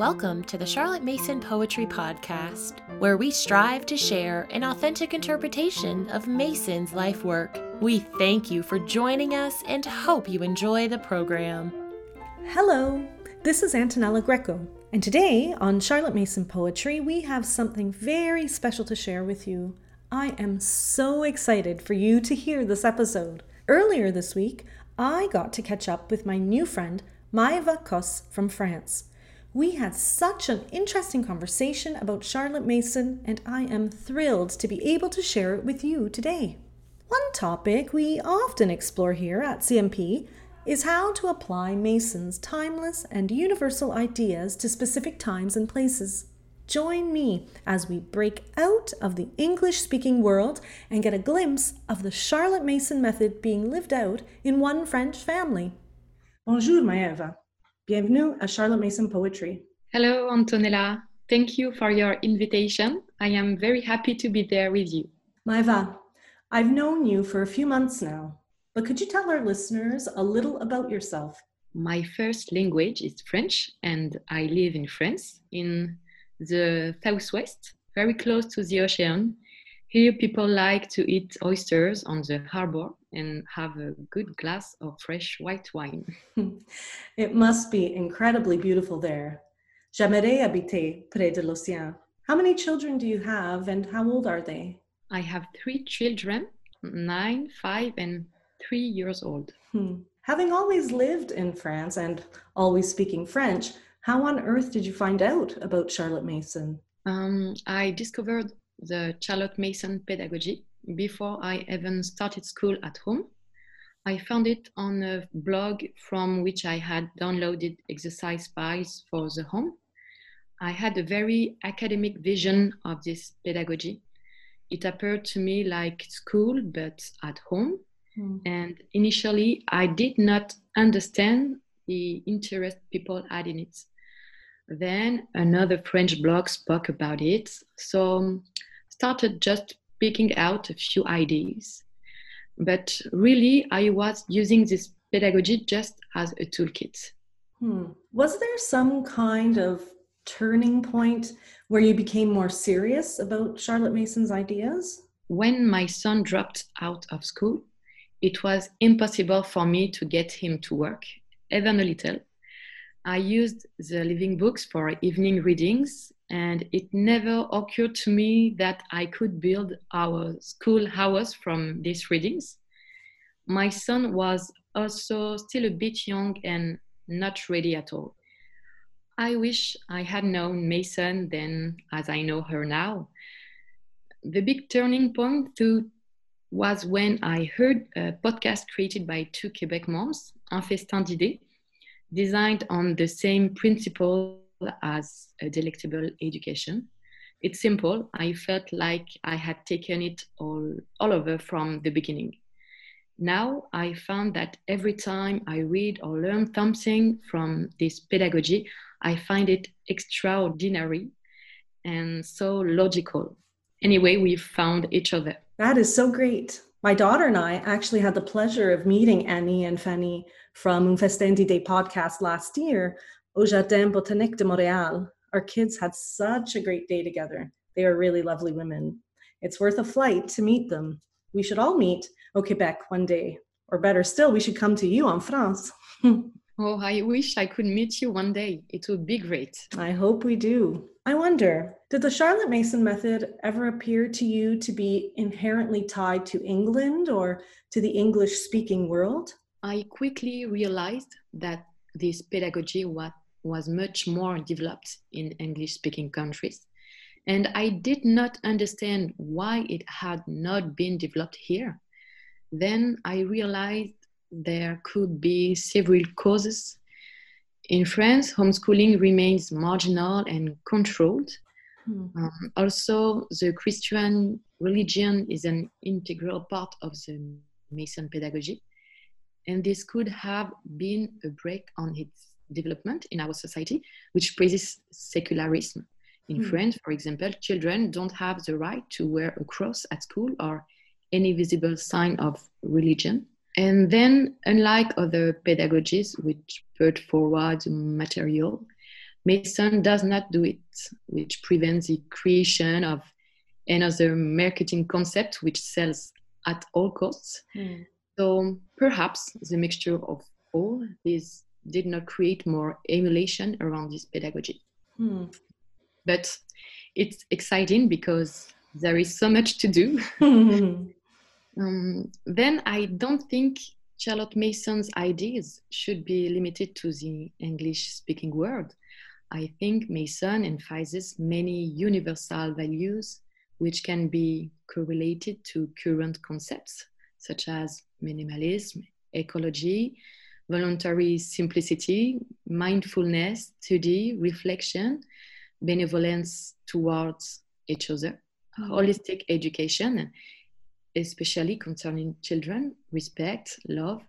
Welcome to the Charlotte Mason Poetry Podcast, where we strive to share an authentic interpretation of Mason's life work. We thank you for joining us and hope you enjoy the program. Hello, this is Antonella Greco, and today on Charlotte Mason Poetry, we have something very special to share with you. I am so excited for you to hear this episode. Earlier this week, I got to catch up with my new friend, Maeva Kosse from France. We had such an interesting conversation about Charlotte Mason, and I am thrilled to be able to share it with you today. One topic we often explore here at CMP is how to apply Mason's timeless and universal ideas to specific times and places. Join me as we break out of the English speaking world and get a glimpse of the Charlotte Mason method being lived out in one French family. Bonjour, Maeva. Bienvenue à Charlotte Mason Poetry. Hello, Antonella. Thank you for your invitation. I am very happy to be there with you. Maeva, I've known you for a few months now, but could you tell our listeners a little about yourself? My first language is French, and I live in France, in the southwest, very close to the ocean. Here, people like to eat oysters on the harbor and have a good glass of fresh white wine. it must be incredibly beautiful there. J'aimerais habiter près de l'océan. How many children do you have and how old are they? I have three children, nine, five, and three years old. Hmm. Having always lived in France and always speaking French, how on earth did you find out about Charlotte Mason? Um, I discovered the Charlotte Mason pedagogy before I even started school at home. I found it on a blog from which I had downloaded exercise files for the home. I had a very academic vision of this pedagogy. It appeared to me like school, but at home. Mm. And initially, I did not understand the interest people had in it. Then another French blog spoke about it. So started just picking out a few ideas. But really, I was using this pedagogy just as a toolkit. Hmm. Was there some kind of turning point where you became more serious about Charlotte Mason's ideas? When my son dropped out of school, it was impossible for me to get him to work, even a little. I used the living books for evening readings, and it never occurred to me that I could build our school hours from these readings. My son was also still a bit young and not ready at all. I wish I had known Mason then as I know her now. The big turning point too was when I heard a podcast created by two Quebec moms, Un Festin d'Idées, designed on the same principle as a delectable education. It's simple. I felt like I had taken it all, all over from the beginning. Now I found that every time I read or learn something from this pedagogy, I find it extraordinary and so logical. Anyway, we found each other. That is so great. My daughter and I actually had the pleasure of meeting Annie and Fanny from Un Festin d'Idées podcast last year au Jardin Botanique de Montréal. Our kids had such a great day together. They are really lovely women. It's worth a flight to meet them. We should all meet au Quebec one day. Or better still, we should come to you en France. oh, I wish I could meet you one day. It would be great. I hope we do. I wonder, did the Charlotte Mason method ever appear to you to be inherently tied to England or to the English speaking world? I quickly realized that this pedagogy was, was much more developed in English speaking countries. And I did not understand why it had not been developed here. Then I realized there could be several causes. In France, homeschooling remains marginal and controlled. Hmm. Um, also, the Christian religion is an integral part of the Mason pedagogy and this could have been a break on its development in our society, which praises secularism. In mm. France, for example, children don't have the right to wear a cross at school or any visible sign of religion. And then, unlike other pedagogies which put forward material, Mason does not do it, which prevents the creation of another marketing concept which sells at all costs. Mm. So perhaps the mixture of all these did not create more emulation around this pedagogy. Mm. But it's exciting because there is so much to do. um, then I don't think Charlotte Mason's ideas should be limited to the English speaking world. I think Mason emphasizes many universal values which can be correlated to current concepts such as minimalism, ecology, voluntary simplicity, mindfulness, study, reflection, benevolence towards each other, holistic education, especially concerning children, respect, love,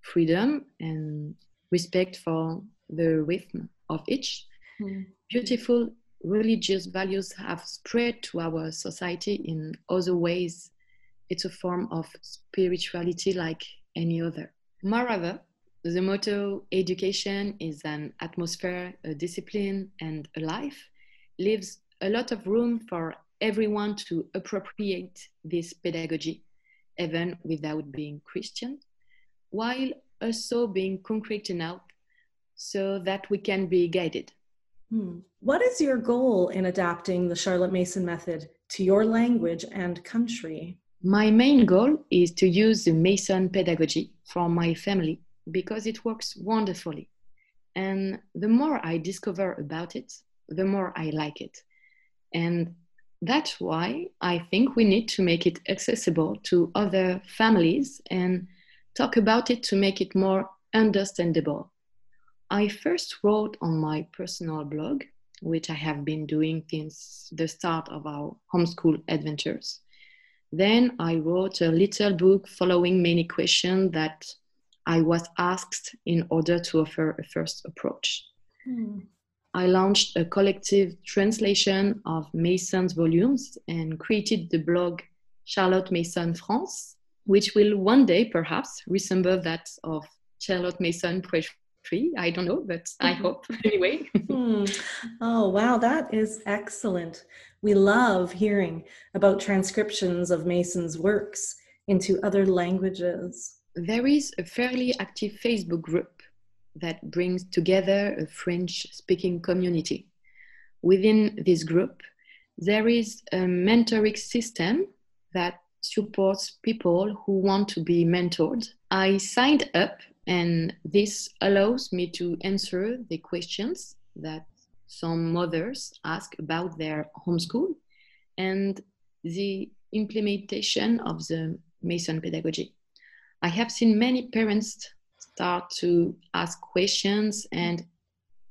freedom, and respect for the rhythm of each. Mm. Beautiful religious values have spread to our society in other ways. It's a form of spirituality like any other. Moreover, the motto education is an atmosphere, a discipline, and a life leaves a lot of room for everyone to appropriate this pedagogy, even without being Christian, while also being concrete enough so that we can be guided. Hmm. What is your goal in adapting the Charlotte Mason method to your language and country? My main goal is to use the Mason pedagogy for my family because it works wonderfully. And the more I discover about it, the more I like it. And that's why I think we need to make it accessible to other families and talk about it to make it more understandable. I first wrote on my personal blog, which I have been doing since the start of our homeschool adventures. Then I wrote a little book following many questions that I was asked in order to offer a first approach. Hmm. I launched a collective translation of Mason's volumes and created the blog Charlotte Mason France, which will one day perhaps resemble that of Charlotte Mason Poetry. I don't know, but I hope anyway. hmm. Oh, wow, that is excellent. We love hearing about transcriptions of Mason's works into other languages. There is a fairly active Facebook group that brings together a French speaking community. Within this group, there is a mentoring system that supports people who want to be mentored. I signed up, and this allows me to answer the questions that some mothers ask about their homeschool and the implementation of the Mason pedagogy. I have seen many parents start to ask questions and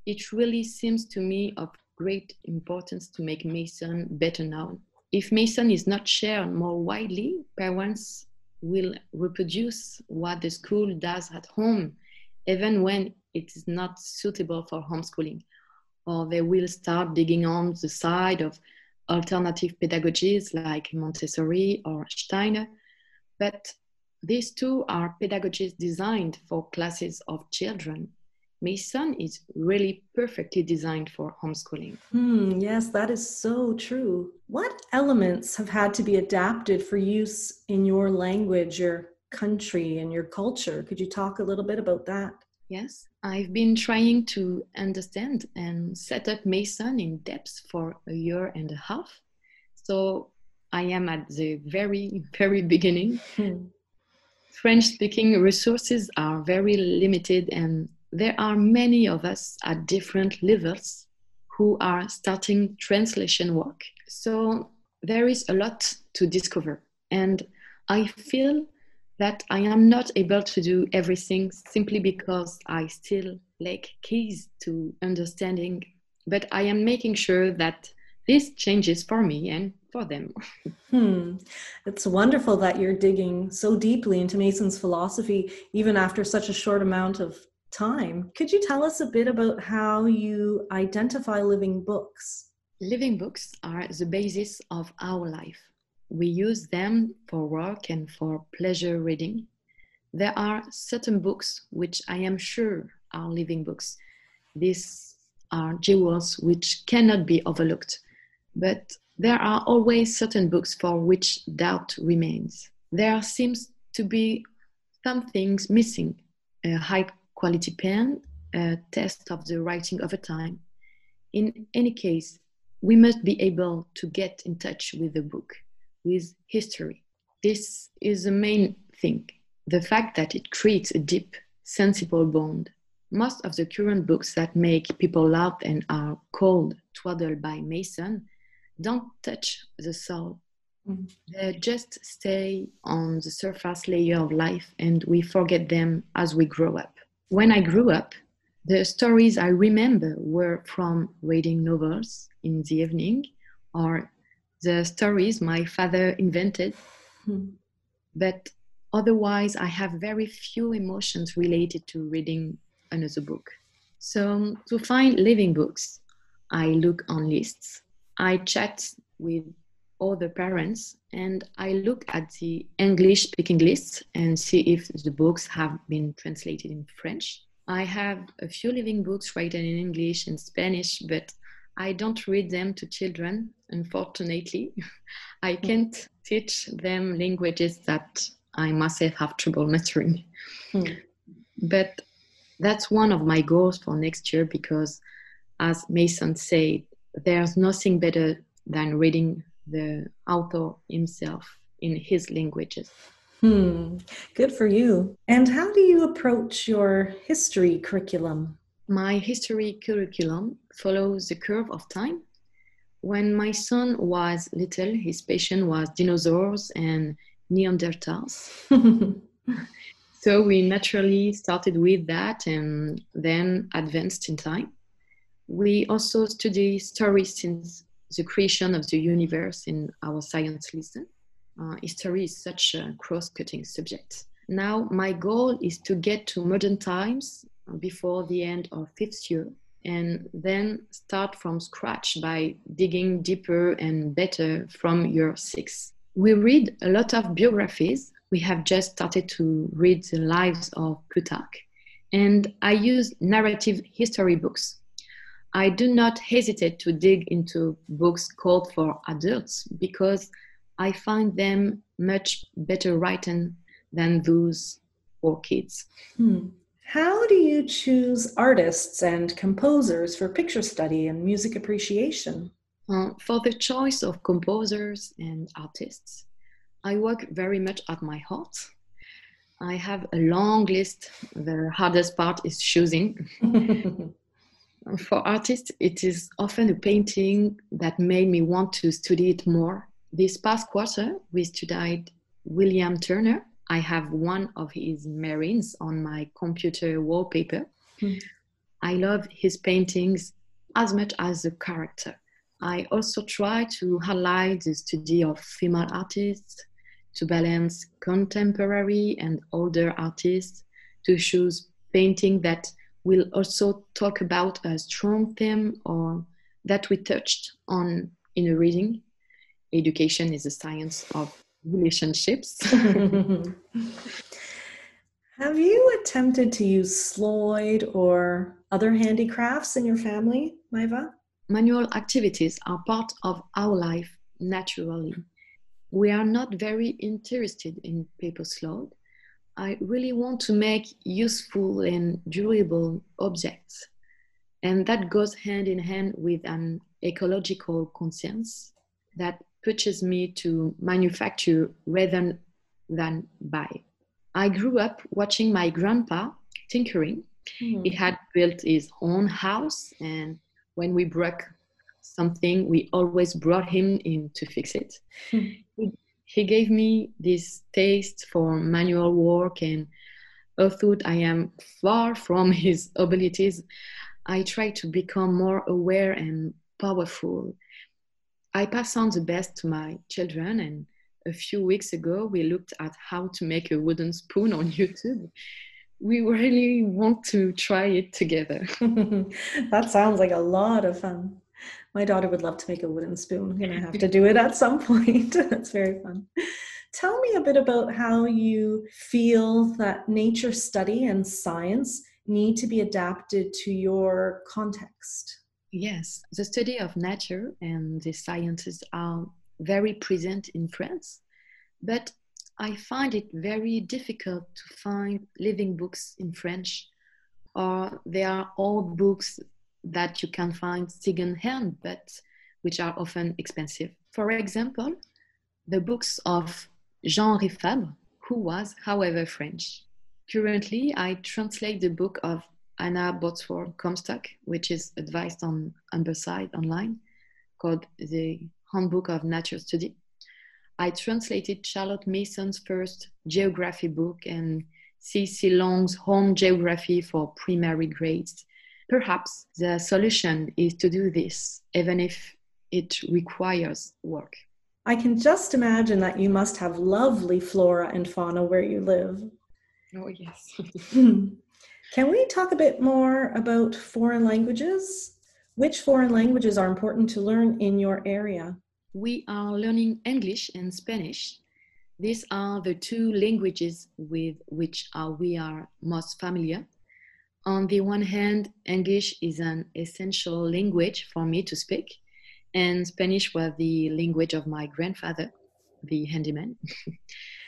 it really seems to me of great importance to make Mason better known. If Mason is not shared more widely, parents will reproduce what the school does at home, even when it is not suitable for homeschooling. Or they will start digging on the side of alternative pedagogies like Montessori or Steiner. But these two are pedagogies designed for classes of children. Mason is really perfectly designed for homeschooling. Hmm, yes, that is so true. What elements have had to be adapted for use in your language, your country, and your culture? Could you talk a little bit about that? Yes, I've been trying to understand and set up Mason in depth for a year and a half. So I am at the very, very beginning. French speaking resources are very limited, and there are many of us at different levels who are starting translation work. So there is a lot to discover, and I feel that I am not able to do everything simply because I still lack keys to understanding. But I am making sure that this changes for me and for them. hmm. It's wonderful that you're digging so deeply into Mason's philosophy, even after such a short amount of time. Could you tell us a bit about how you identify living books? Living books are the basis of our life. We use them for work and for pleasure reading. There are certain books which I am sure are living books. These are jewels which cannot be overlooked, but there are always certain books for which doubt remains. There seems to be some things missing a high quality pen, a test of the writing over time. In any case, we must be able to get in touch with the book, with history. This is the main thing the fact that it creates a deep, sensible bond. Most of the current books that make people laugh and are called twaddle by Mason don't touch the soul. They just stay on the surface layer of life and we forget them as we grow up. When I grew up, the stories I remember were from reading novels in the evening or the stories my father invented. Mm. But otherwise, I have very few emotions related to reading another book. So, to find living books, I look on lists I chat with other parents and I look at the English speaking lists and see if the books have been translated in French. I have a few living books written in English and Spanish, but I don't read them to children, unfortunately. I can't teach them languages that I myself have trouble mastering. Hmm. But that's one of my goals for next year because, as Mason said, there's nothing better than reading the author himself in his languages. Hmm, good for you. And how do you approach your history curriculum? My history curriculum follows the curve of time. When my son was little, his passion was dinosaurs and Neanderthals. so we naturally started with that and then advanced in time. We also study story since the creation of the universe in our science lesson. Uh, history is such a cross-cutting subject. Now, my goal is to get to modern times before the end of fifth year and then start from scratch by digging deeper and better from year six. We read a lot of biographies. We have just started to read the lives of Plutarch. And I use narrative history books I do not hesitate to dig into books called for adults because I find them much better written than those for kids. Hmm. How do you choose artists and composers for picture study and music appreciation? Uh, for the choice of composers and artists, I work very much at my heart. I have a long list. The hardest part is choosing. for artists, it is often a painting that made me want to study it more. This past quarter, we studied William Turner. I have one of his marines on my computer wallpaper. Mm. I love his paintings as much as the character. I also try to highlight the study of female artists, to balance contemporary and older artists, to choose painting that we'll also talk about a strong theme or that we touched on in a reading. Education is a science of relationships. Have you attempted to use Sloyd or other handicrafts in your family, Maeva? Manual activities are part of our life naturally. We are not very interested in paper Sloyd, I really want to make useful and durable objects. And that goes hand in hand with an ecological conscience that pushes me to manufacture rather than buy. I grew up watching my grandpa tinkering. Mm. He had built his own house, and when we broke something, we always brought him in to fix it. Mm. He he gave me this taste for manual work and although I am far from his abilities, I try to become more aware and powerful. I pass on the best to my children and a few weeks ago we looked at how to make a wooden spoon on YouTube. We really want to try it together. that sounds like a lot of fun. My daughter would love to make a wooden spoon. I'm gonna have to do it at some point. That's very fun. Tell me a bit about how you feel that nature study and science need to be adapted to your context. Yes, the study of nature and the sciences are very present in France, but I find it very difficult to find living books in French, or there are old books that you can find second hand, but which are often expensive. For example, the books of Jean-Henri Fabre, who was, however, French. Currently, I translate the book of Anna Botsford Comstock, which is advised on Ambleside Online, called The Handbook of Nature Study. I translated Charlotte Mason's first geography book and C.C. Long's Home Geography for primary grades. Perhaps the solution is to do this, even if it requires work. I can just imagine that you must have lovely flora and fauna where you live. Oh, yes. Can we talk a bit more about foreign languages? Which foreign languages are important to learn in your area? We are learning English and Spanish. These are the two languages with which uh, we are most familiar. On the one hand, English is an essential language for me to speak, and Spanish was the language of my grandfather, the handyman.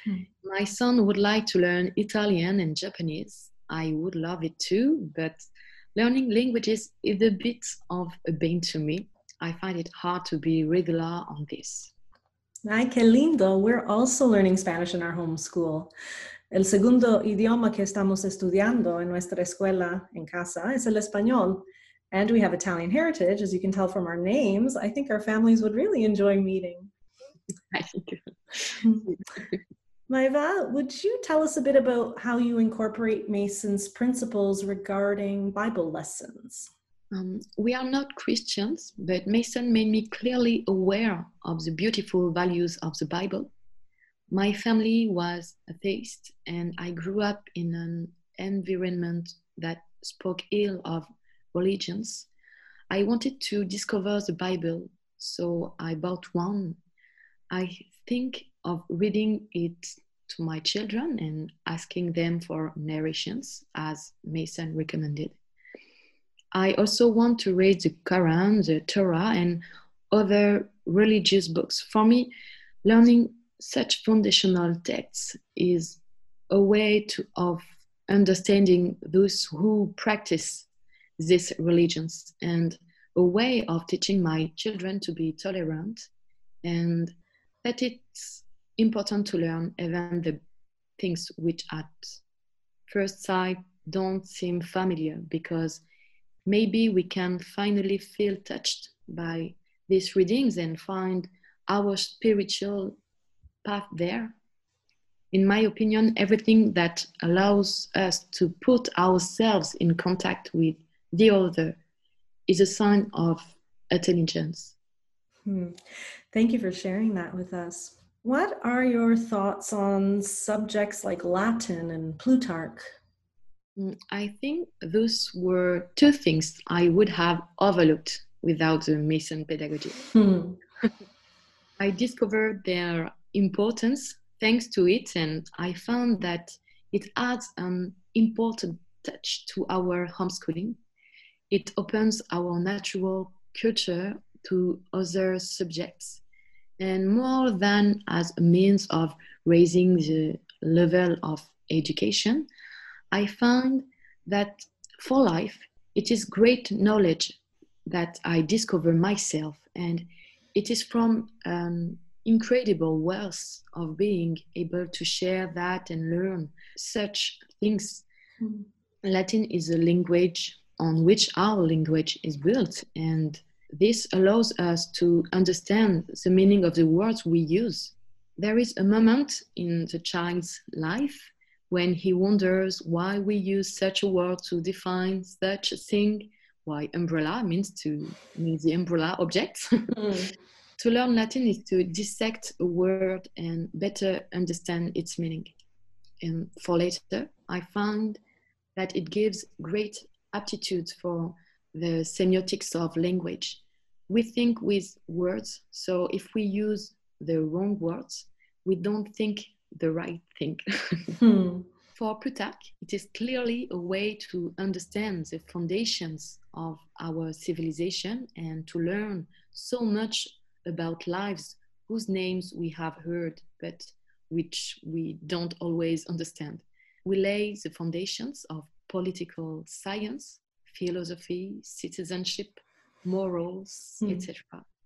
hmm. My son would like to learn Italian and Japanese. I would love it too, but learning languages is a bit of a bane to me. I find it hard to be regular on this. Ay, qué lindo. We're also learning Spanish in our home school. El segundo idioma que estamos estudiando en nuestra escuela en casa es el español. And we have Italian heritage, as you can tell from our names. I think our families would really enjoy meeting. Maeva, would you tell us a bit about how you incorporate Mason's principles regarding Bible lessons? Um, we are not Christians, but Mason made me clearly aware of the beautiful values of the Bible. My family was atheist, and I grew up in an environment that spoke ill of religions. I wanted to discover the Bible, so I bought one. I think of reading it to my children and asking them for narrations, as Mason recommended. I also want to read the Quran, the Torah, and other religious books. For me, learning such foundational texts is a way to, of understanding those who practice these religions and a way of teaching my children to be tolerant and that it's important to learn even the things which at first sight don't seem familiar because maybe we can finally feel touched by these readings and find our spiritual path there. In my opinion, everything that allows us to put ourselves in contact with the other is a sign of intelligence. Hmm. Thank you for sharing that with us. What are your thoughts on subjects like Latin and Plutarch? Mm, I think those were two things I would have overlooked without the Mason pedagogy. Hmm. I discovered their importance thanks to it, and I found that it adds an important touch to our homeschooling. It opens our natural culture to other subjects and more than as a means of raising the level of education, I find that for life, it is great knowledge that I discover myself, and it is from an incredible wealth of being able to share that and learn such things. Mm. Latin is a language on which our language is built, and this allows us to understand the meaning of the words we use. There is a moment in the child's life when he wonders why we use such a word to define such a thing, why umbrella means to mean the umbrella object. Mm. To learn Latin is to dissect a word and better understand its meaning. And for later, I found that it gives great aptitude for the semiotics of language we think with words. So if we use the wrong words, we don't think the right thing. hmm. For Plutarch, it is clearly a way to understand the foundations of our civilization and to learn so much about lives whose names we have heard but which we don't always understand. We lay the foundations of political science, philosophy, citizenship, morals, hmm. etc.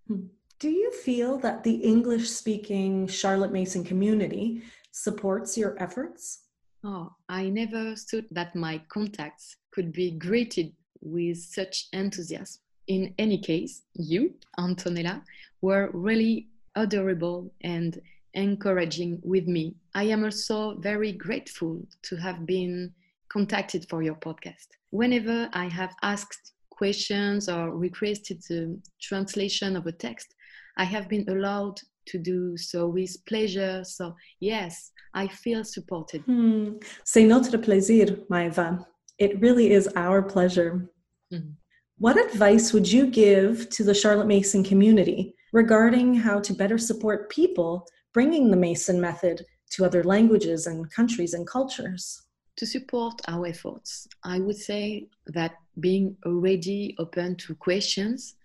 Hmm. Do you feel that the English speaking Charlotte Mason community supports your efforts? Oh, I never thought that my contacts could be greeted with such enthusiasm. In any case, you, Antonella, were really adorable and encouraging with me. I am also very grateful to have been contacted for your podcast. Whenever I have asked questions or requested the translation of a text, I have been allowed to do so with pleasure. So, yes, I feel supported. Hmm. C'est notre plaisir, Maeva. It really is our pleasure. Mm-hmm. What advice would you give to the Charlotte Mason community regarding how to better support people bringing the Mason method to other languages and countries and cultures? To support our efforts, I would say that being already open to questions,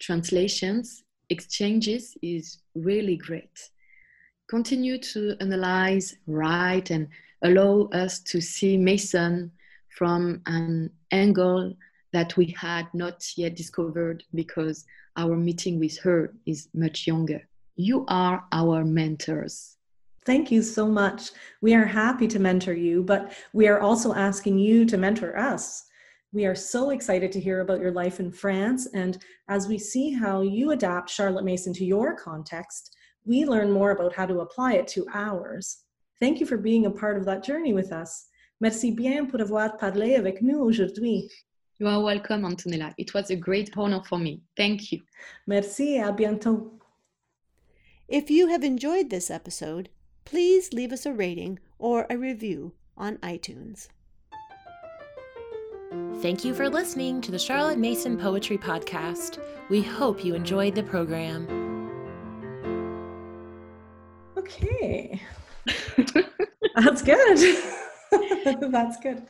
translations, exchanges is really great. Continue to analyze, write, and allow us to see Mason from an angle that we had not yet discovered because our meeting with her is much younger. You are our mentors. Thank you so much. We are happy to mentor you, but we are also asking you to mentor us. We are so excited to hear about your life in France. And as we see how you adapt Charlotte Mason to your context, we learn more about how to apply it to ours. Thank you for being a part of that journey with us. Merci bien pour avoir parlé avec nous aujourd'hui. You are welcome, Antonella. It was a great honor for me. Thank you. Merci, à bientôt. If you have enjoyed this episode, please leave us a rating or a review on iTunes. Thank you for listening to the Charlotte Mason Poetry Podcast. We hope you enjoyed the program. Okay. That's good. That's good.